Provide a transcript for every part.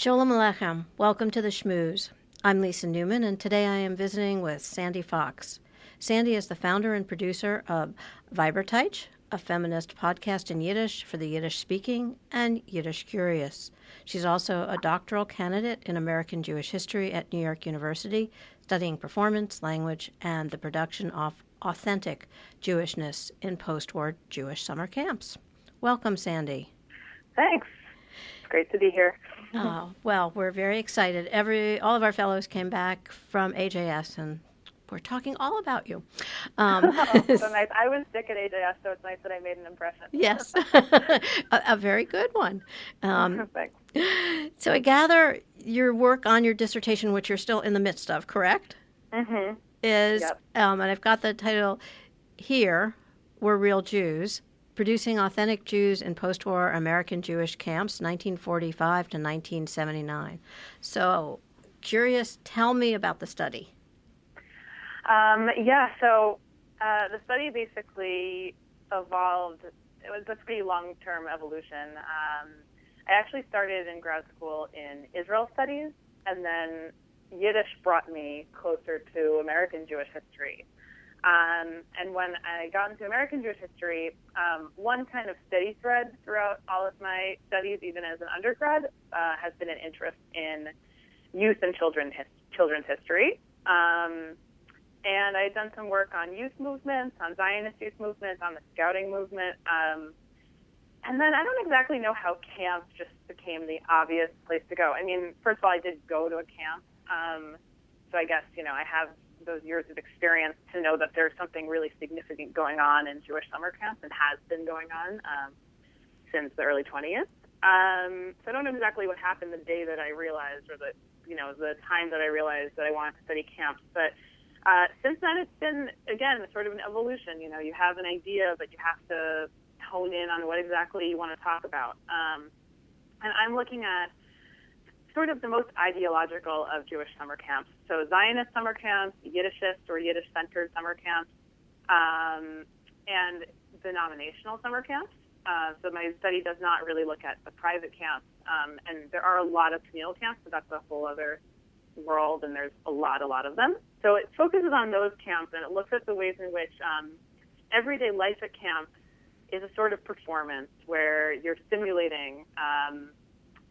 Sholem Aleichem. Welcome to the Schmooze. I'm Lisa Newman, and today I am visiting with Sandy Fox. Sandy is the founder and producer of Vaybertaytsh, a feminist podcast in Yiddish for the Yiddish speaking and Yiddish curious. She's also a doctoral candidate in American Jewish history at New York University, studying performance, language, and the production of authentic Jewishness in post war Jewish summer camps. Welcome, Sandy. Thanks. Great to be here. Oh, well, we're very excited. Every all of our fellows came back from AJS and we're talking all about you. Um, oh, so nice. I was sick at AJS, so it's nice that I made an impression. yes, a, a, very good one. Um, Perfect. so I gather your work on your dissertation, which you're still in the midst of, correct? Mm-hmm. Is Yep. um, and I've got the title here. We're real Jews. Producing Authentic Jews in Post War American Jewish Camps, 1945 to 1979. So, curious, tell me about the study. Um, yeah, so uh, the study basically evolved. It was a pretty long-term evolution. Um, I actually started in grad school in Israel studies, and then Yiddish brought me closer to American Jewish history. Um, and when I got into American Jewish history, um, one kind of steady thread throughout all of my studies, even as an undergrad, uh, has been an interest in youth and children his- children's history. Um, and I had done some work on youth movements, on Zionist youth movements, on the scouting movement. Um, and then I don't exactly know how camp just became the obvious place to go. I mean, first of all, I did go to a camp, um, so I guess you know I have those years of experience to know that there's something really significant going on in Jewish summer camps and has been going on um, since the early 20th. Um, so I don't know exactly what happened the day that I realized, or the you know the time that I realized that I wanted to study camps, but uh, since then, it's been again sort of an evolution. You know, you have an idea, but you have to hone in on what exactly you want to talk about. Um, and I'm looking at sort of the most ideological of Jewish summer camps. So Zionist summer camps, Yiddishist or Yiddish-centered summer camps, um, and denominational summer camps. Uh, so my study does not really look at the private camps, um, and there are a lot of communal camps, but that's a whole other world, and there's a lot, a lot of them. So it focuses on those camps, and it looks at the ways in which um, everyday life at camp is a sort of performance where you're simulating um,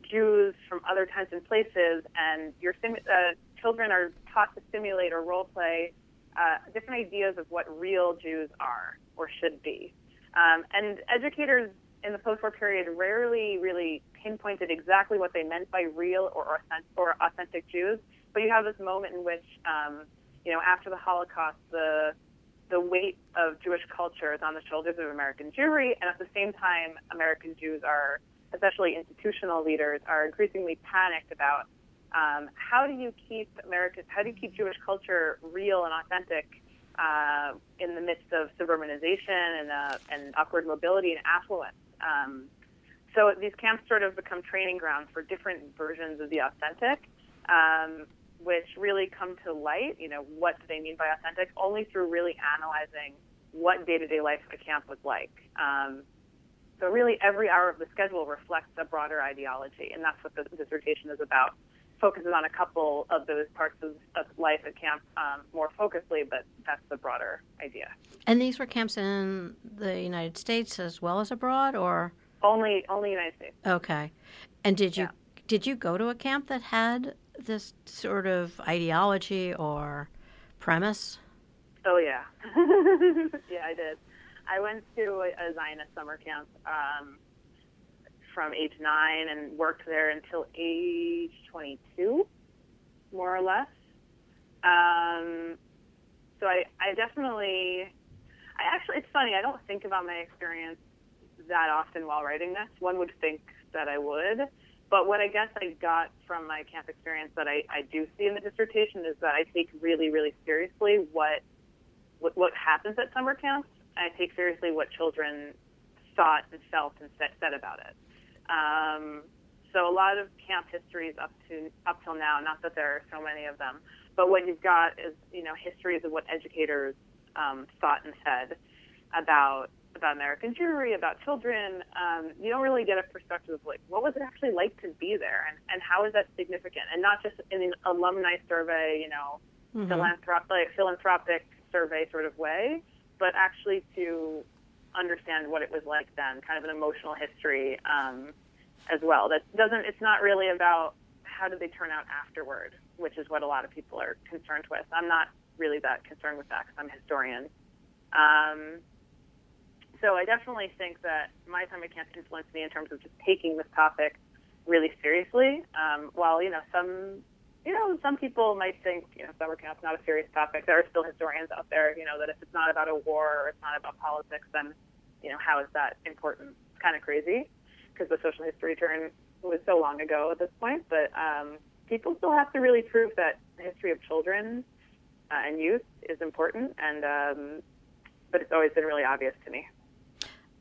Jews from other times and places, and your sim- uh, children are taught to simulate or role play uh, different ideas of what real Jews are or should be. Um, and educators in the post-war period rarely really pinpointed exactly what they meant by real or authentic, or authentic Jews. But you have this moment in which, um, you know, after the Holocaust, the the weight of Jewish culture is on the shoulders of American Jewry, and at the same time, American Jews are, especially institutional leaders, are increasingly panicked about um, how do you keep American, how do you keep Jewish culture real and authentic uh, in the midst of suburbanization and, uh, and upward mobility and affluence. Um, so these camps sort of become training grounds for different versions of the authentic, um, which really come to light. You know, what do they mean by authentic? Only through really analyzing what day-to-day life at a camp was like. Um, so really, every hour of the schedule reflects a broader ideology, and that's what the dissertation is about focuses on a couple of those parts of, of life at camp um, more focusedly, but that's the broader idea. And these were camps in the United States as well as abroad, or only only United States? Okay. And did you Yeah. did you go to a camp that had this sort of ideology or premise? Oh yeah, yeah, I did. I went to a, Zionist summer camp um, from age nine and worked there until age 22, more or less. Um, so I, I definitely, I actually, it's funny. I don't think about my experience that often while writing this. One would think that I would, but what I guess I got from my camp experience that I, I do see in the dissertation is that I take really, really seriously what what, what happens at summer camps. I take seriously what children thought and felt and said, said about it. Um, so a lot of camp histories up to up till now, not that there are so many of them, but what you've got is you know histories of what educators um, thought and said about about American Jewry, about children, um, you don't really get a perspective of like what was it actually like to be there, and and how is that significant, and not just in an alumni survey, you know, mm-hmm. philanthrop- like philanthropic survey sort of way, but actually to understand what it was like then, kind of an emotional history um, as well. That doesn't. It's not really about how did they turn out afterward, which is what a lot of people are concerned with. I'm not really that concerned with that because I'm a historian. Um, so I definitely think that my time at camp influenced me in terms of just taking this topic really seriously. Um, while you know some, you know, some people might think you know summer camp's not a serious topic. There are still historians out there, you know, that if it's not about a war or it's not about politics, then you know how is that important? It's kind of crazy because the social history turn was so long ago at this point. But um, people still have to really prove that the history of children uh, and youth is important, and um, but it's always been really obvious to me.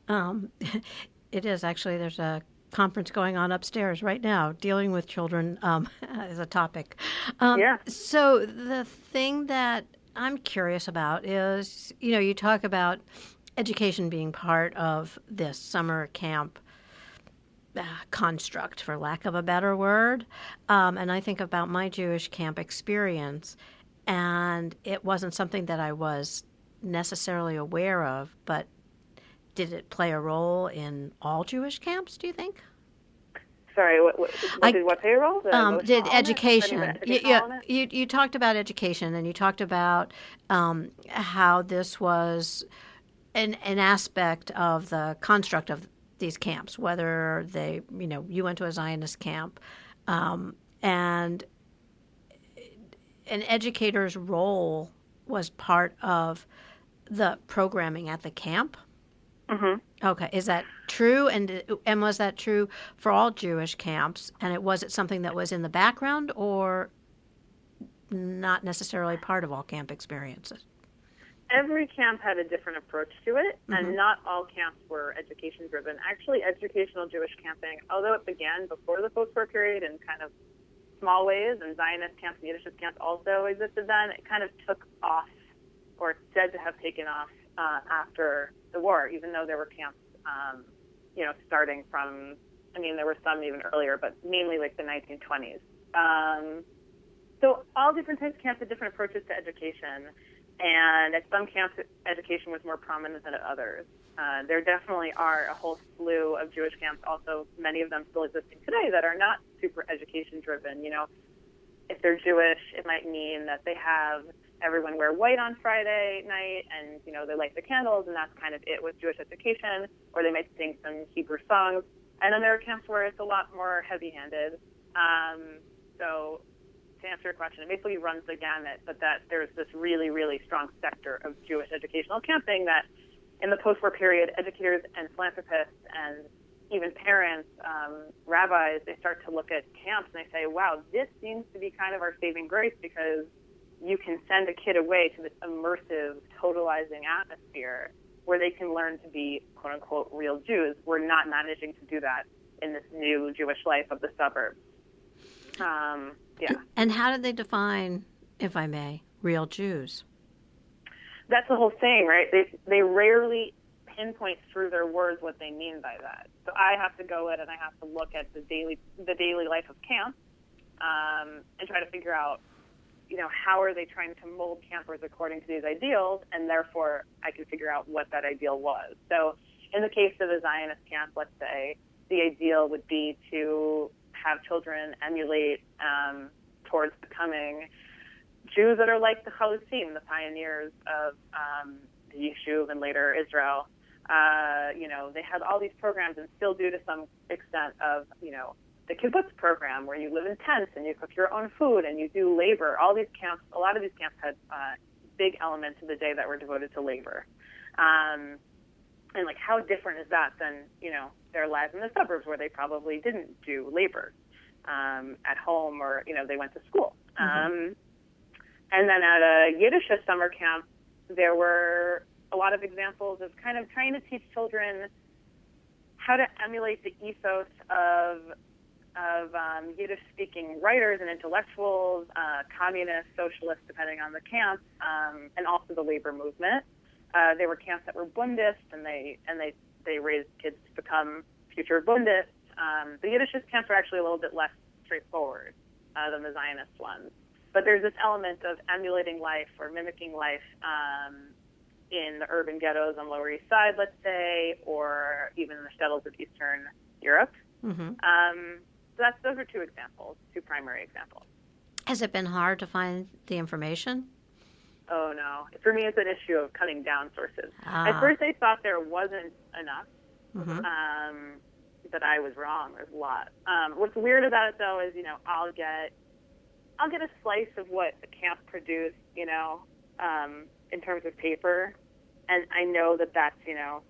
Um, it is actually. There's a conference going on upstairs right now dealing with children um, as a topic. Um, yeah. So the thing that I'm curious about is, you know, you talk about education being part of this summer camp uh, construct, for lack of a better word. Um, and I think about my Jewish camp experience, and it wasn't something that I was necessarily aware of, but did it play a role in all Jewish camps? Do you think? Sorry, what, what, I, did what play a role? Um, did education? You, yeah, you you talked about education, and you talked about um, how this was an an aspect of the construct of these camps, whether they, you know, you went to a Zionist camp, um, and an educator's role was part of the programming at the camp. Mm-hmm. Okay, is that true? And and was that true for all Jewish camps? And it was it something that was in the background or not necessarily part of all camp experiences? Every camp had a different approach to it, mm-hmm. and not all camps were education driven. Actually, educational Jewish camping, although it began before the post war period in kind of small ways, and Zionist camps and Yiddishist camps also existed then, it kind of took off, or said to have taken off uh, after the war, even though there were camps, um, you know, starting from, I mean, there were some even earlier, but mainly like the 1920s. Um, so all different types of camps had different approaches to education, and at some camps, education was more prominent than at others. Uh, there definitely are a whole slew of Jewish camps, also many of them still existing today, that are not super education driven. You know, if they're Jewish, it might mean that they have everyone wear white on Friday night, and you know they light the candles, and that's kind of it with Jewish education. Or they might sing some Hebrew songs. And then there are camps where it's a lot more heavy-handed. Um, so to answer your question, it basically runs the gamut, but that there's this really, really strong sector of Jewish educational camping that in the post-war period, educators and philanthropists and even parents, um, rabbis, they start to look at camps and they say, wow, this seems to be kind of our saving grace because you can send a kid away to this immersive, totalizing atmosphere where they can learn to be quote unquote real Jews. We're not managing to do that in this new Jewish life of the suburbs. Um, yeah. And how do they define, if I may, real Jews? That's the whole thing, right? They they rarely pinpoint through their words what they mean by that. So I have to go in and I have to look at the daily the daily life of camp um, and try to figure out you know, how are they trying to mold campers according to these ideals? And therefore, I can figure out what that ideal was. So, in the case of a Zionist camp, let's say, the ideal would be to have children emulate um, towards becoming Jews that are like the Chalutzim, the pioneers of um, the Yishuv and later Israel. Uh, you know, they had all these programs and still do to some extent of, you know, the kibbutz program where you live in tents and you cook your own food and you do labor. All these camps, a lot of these camps had uh, big elements of the day that were devoted to labor. Um, and like, how different is that than you know their lives in the suburbs where they probably didn't do labor um, at home or you know they went to school. Mm-hmm. Um, and then at a Yiddish summer camp, there were a lot of examples of kind of trying to teach children how to emulate the ethos of of um, Yiddish-speaking writers and intellectuals, uh, communists, socialists, depending on the camp, um, and also the labor movement. uh, they were camps that were Bundist, and they and they they raised kids to become future Bundists. Um, the Yiddishist camps are actually a little bit less straightforward uh, than the Zionist ones, but there's this element of emulating life or mimicking life um, in the urban ghettos on Lower East Side, let's say, or even in the shtetls of Eastern Europe. Mm-hmm. Um, so that's those are two examples, two primary examples. Has it been hard to find the information? Oh no! For me, it's an issue of cutting down sources. Ah. At first, I thought there wasn't enough. Mm-hmm. Um, that I was wrong. There's a lot. Um, what's weird about it though is, you know, I'll get, I'll get a slice of what the camp produced, you know, um, in terms of paper, and I know that that's, you know,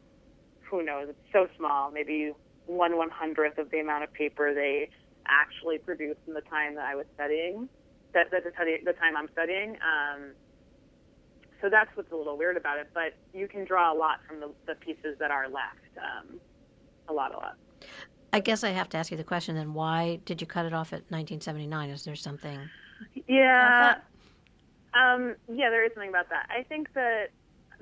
who knows? It's so small. Maybe one one hundredth of the amount of paper they actually produced in the time that I was studying. That, that the, study, the time I'm studying. Um, so that's what's a little weird about it. But you can draw a lot from the, the pieces that are left. Um, a lot, a lot. I guess I have to ask you the question then why did you cut it off at 1979? Is there something? Yeah. Um, yeah, there is something about that. I think that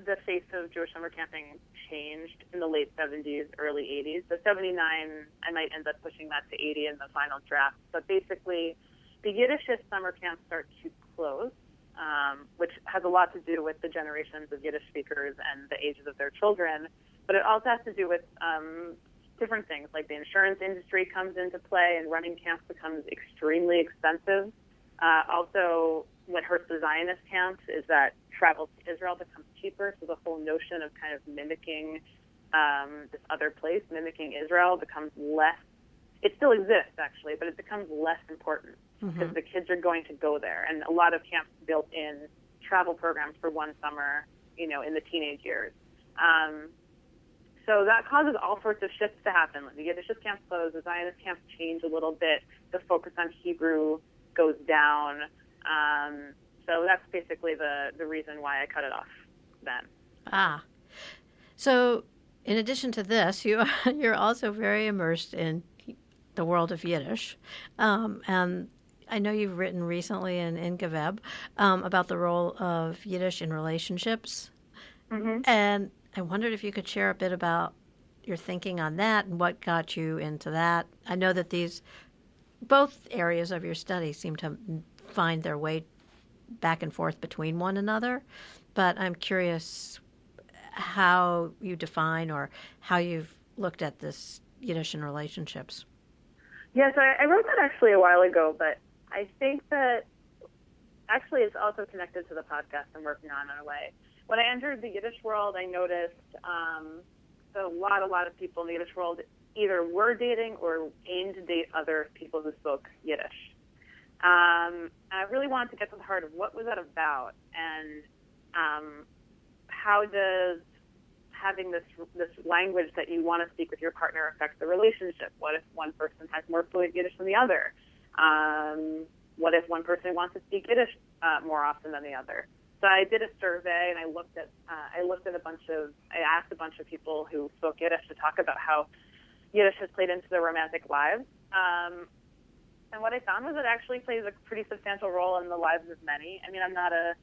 the face of Jewish summer camping changed in the late 70s, early 80s. The 79, I might end up pushing that to 80 in the final draft. But basically, the Yiddishist summer camps start to close um, which has a lot to do with the generations of Yiddish speakers and the ages of their children. But it also has to do with um, different things, like the insurance industry comes into play, and running camps becomes extremely expensive. Uh, also, what hurts the Zionist camps is that travel to Israel becomes cheaper, so the whole notion of kind of mimicking um, this other place, mimicking Israel, becomes less. It still exists actually, but it becomes less important because mm-hmm. the kids are going to go there. And a lot of camps built in travel programs for one summer, you know, in the teenage years. Um, so that causes all sorts of shifts to happen. The Yiddish camps close, the Zionist camps change a little bit, the focus on Hebrew goes down. Um, so that's basically the, the reason why I cut it off then. Ah. So in addition to this, you you're also very immersed in the world of Yiddish, um, and I know you've written recently in Geveb um, about the role of Yiddish in relationships, mm-hmm. and I wondered if you could share a bit about your thinking on that and what got you into that. I know that these both areas of your study seem to find their way back and forth between one another, but I'm curious how you define or how you've looked at this Yiddish in relationships. Yes, I, I wrote that actually a while ago, but I think that actually it's also connected to the podcast I'm working on in a way. When I entered the Yiddish world, I noticed um, that a lot, a lot of people in the Yiddish world either were dating or aimed to date other people who spoke Yiddish. Um, I really wanted to get to the heart of what was that about, and um, how does having this this language that you want to speak with your partner affect the relationship? What if one person has more fluent Yiddish than the other? Um, what if one person wants to speak Yiddish uh, more often than the other? So I did a survey and I looked at uh, I looked at a bunch of I asked a bunch of people who spoke Yiddish to talk about how Yiddish has played into their romantic lives. Um, and what I found was it actually plays a pretty substantial role in the lives of many. I mean, I'm not a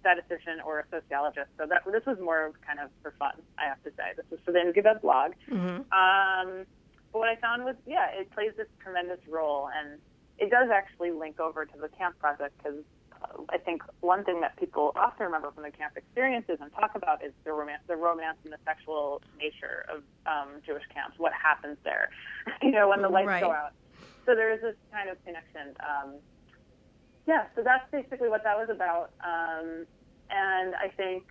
statistician or a sociologist, so that this was more kind of for fun. I have to say, this was for the In Geveb blog. Mm-hmm. Um, but what I found was, yeah, it plays this tremendous role, and it does actually link over to the camp project because uh, I think one thing that people often remember from the camp experiences and talk about is the romance, the romance and the sexual nature of um, Jewish camps. What happens there, you know, when the lights right. go out. So there is this kind of connection. Um, yeah, so that's basically what that was about. Um, and I think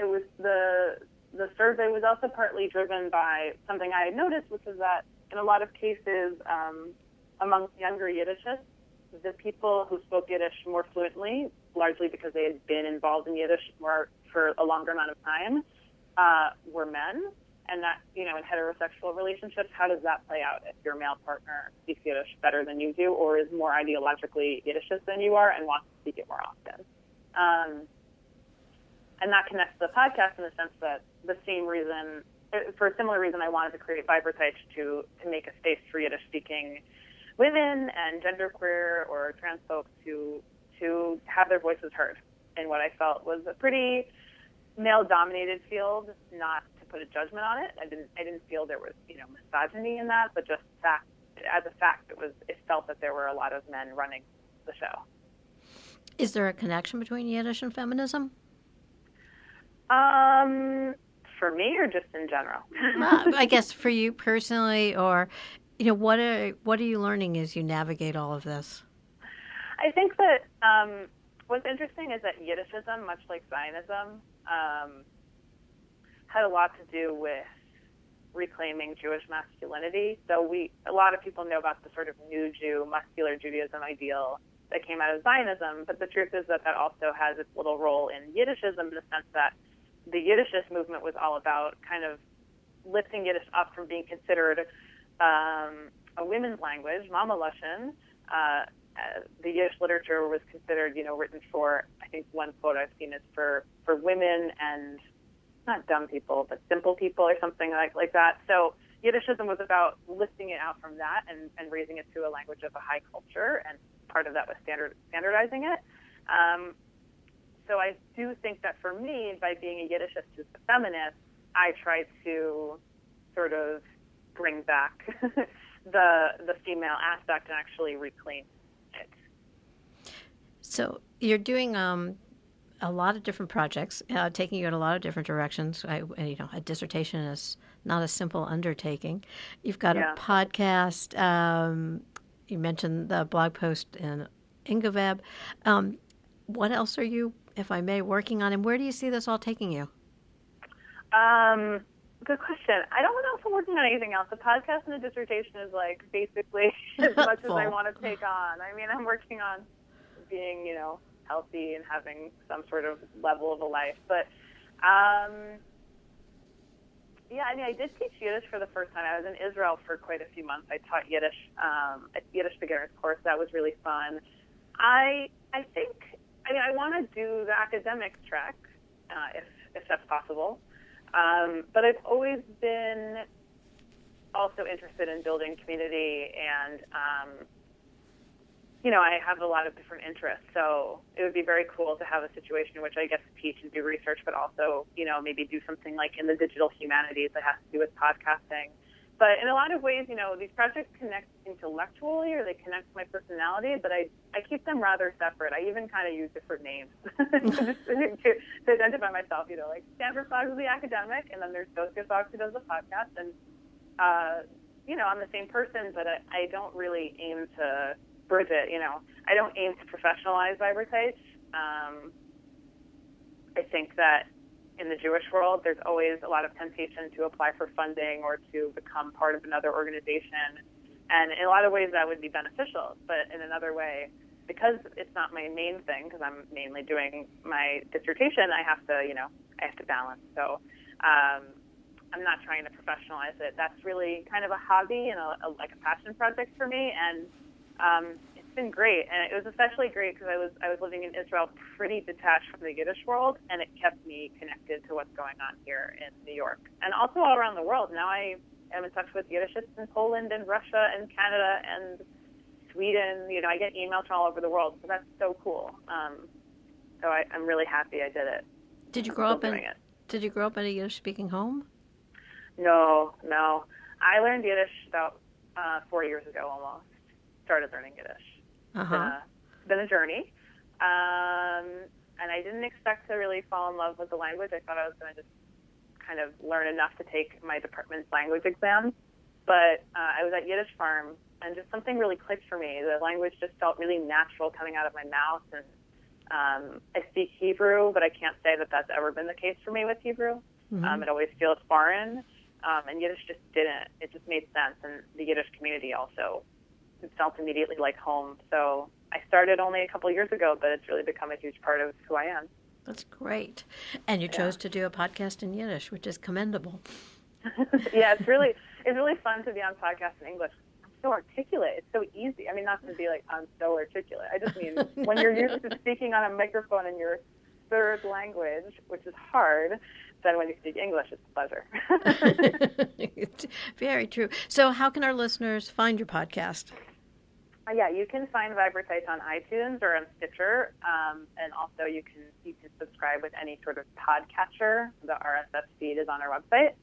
it was the the survey was also partly driven by something I had noticed, which is that in a lot of cases, um, among younger Yiddishists, the people who spoke Yiddish more fluently, largely because they had been involved in Yiddish more for a longer amount of time, uh, were men. And that, you know, in heterosexual relationships, how does that play out if your male partner speaks Yiddish better than you do or is more ideologically Yiddishist than you are and wants to speak it more often? Um, and that connects to the podcast in the sense that the same reason, for a similar reason, I wanted to create Vaybertaytsh to, to make a space for Yiddish speaking women and genderqueer or trans folks to to have their voices heard in what I felt was a pretty male-dominated field, not put a judgment on it. I didn't I didn't feel there was you know misogyny in that, but just fact as a fact, it was it felt that there were a lot of men running the show. Is there a connection between Yiddish and feminism? Um, for me, or just in general? I guess for you personally, or you know, what are what are you learning as you navigate all of this? I think that um, what's interesting is that Yiddishism, much like Zionism, um, had a lot to do with reclaiming Jewish masculinity. So we, a lot of people know about the sort of new Jew, muscular Judaism ideal that came out of Zionism, but the truth is that that also has its little role in Yiddishism in the sense that the Yiddishist movement was all about kind of lifting Yiddish up from being considered um, a women's language, Mama Lashon. Uh, uh, the Yiddish literature was considered, you know, written for. I think one quote I've seen is for for women and not dumb people, but simple people or something like like that. So Yiddishism was about lifting it out from that and, and raising it to a language of a high culture, and part of that was standard standardizing it. Um, so I do think that for me, by being a Yiddishist as a feminist, I try to sort of bring back the the female aspect and actually reclaim it. So you're doing um, a lot of different projects, uh, taking you in a lot of different directions. I, you know, a dissertation is not a simple undertaking. You've got yeah. a podcast. Um, you mentioned the blog post in Ingoweb. Um, what else are you, if I may, working on, and where do you see this all taking you? Um, good question. I don't know if I'm working on anything else. The podcast and the dissertation is like basically as much as I want to take on. I mean, I'm working on being, you know, healthy and having some sort of level of a life. But um, yeah, I mean, I did teach Yiddish for the first time. I was in Israel for quite a few months. I taught Yiddish, um, a Yiddish beginners course. That was really fun. I I think I mean I want to do the academic track uh, if if that's possible. Um, but I've always been also interested in building community and um, you know, I have a lot of different interests. So it would be very cool to have a situation in which I get to teach and do research, but also, you know, maybe do something like in the digital humanities that has to do with podcasting. But in a lot of ways, you know, these projects connect intellectually or they connect my personality, but I, I keep them rather separate. I even kind of use different names to, to, identify myself, you know, like Sandra Fox is the academic, and then there's Sophia Fox who does the podcast. And, uh, you know, I'm the same person, but I, I don't really aim to Bridget, you know, I don't aim to professionalize Vaybertaytsh. Um, I think that in the Jewish world, there's always a lot of temptation to apply for funding or to become part of another organization. And in a lot of ways, that would be beneficial. But in another way, because it's not my main thing, because I'm mainly doing my dissertation, I have to, you know, I have to balance. So um, I'm not trying to professionalize it. That's really kind of a hobby and a, a, like a passion project for me. And um, it's been great, and it was especially great because I was I was living in Israel, pretty detached from the Yiddish world, and it kept me connected to what's going on here in New York, and also all around the world. Now I am in touch with Yiddishists in Poland and Russia and Canada and Sweden. You know, I get emails from all over the world, so that's so cool. Um, so I, I'm really happy I did it. Did you grow up in? Did you grow up in a Yiddish-speaking home? No, no. I learned Yiddish about uh, four years ago almost started learning Yiddish. Uh-huh. Uh, been a journey. Um, and I didn't expect to really fall in love with the language. I thought I was going to just kind of learn enough to take my department's language exam. But uh, I was at Yiddish Farm, and just something really clicked for me. The language just felt really natural coming out of my mouth. And um, I speak Hebrew, but I can't say that that's ever been the case for me with Hebrew. Mm-hmm. Um, it always feels foreign. Um, and Yiddish just didn't. It just made sense. And the Yiddish community also it felt immediately like home. So I started only a couple years ago, but it's really become a huge part of who I am. That's great. And you chose yeah. to do a podcast in Yiddish, which is commendable. yeah, it's really it's really fun to be on podcast in English. I'm so articulate. It's so easy. I mean, not to be like I'm so articulate. I just mean when you're used to speaking on a microphone in your third language, which is hard, then when you speak English, it's a pleasure. Very true. So, how can our listeners find your podcast? Uh, yeah, you can find Vaybertaytsh on iTunes or on Stitcher, um, and also you can you can subscribe with any sort of podcatcher. The RSS feed is on our website.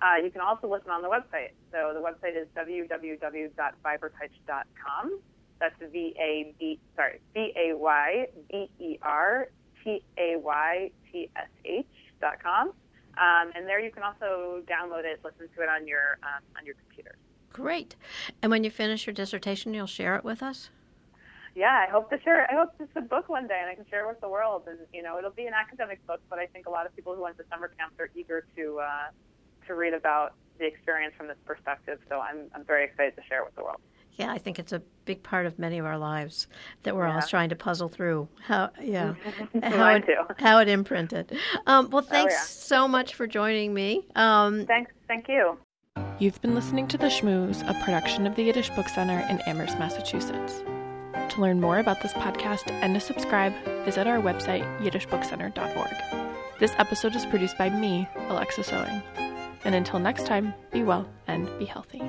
Uh, you can also listen on the website. So the website is www.vaybertaytsh.com. That's V A B sorry V A Y B E R T A Y T S H dot com. Um, and there you can also download it, listen to it on your um, on your computer. Great. And when you finish your dissertation, you'll share it with us. Yeah, I hope to share. I hope it's a book one day, and I can share it with the world. And you know, it'll be an academic book, but I think a lot of people who went to summer camps are eager to uh, to read about the experience from this perspective. So I'm I'm very excited to share it with the world. Yeah, I think it's a big part of many of our lives that we're yeah. all trying to puzzle through. How, yeah, how it, how it imprinted. Um, well, thanks oh, yeah. so much for joining me. Um, thanks, thank you. You've been listening to The Schmooze, a production of the Yiddish Book Center in Amherst, Massachusetts. To learn more about this podcast and to subscribe, visit our website, yiddishbookcenter.org. This episode is produced by me, Alexis Owing. And until next time, be well and be healthy.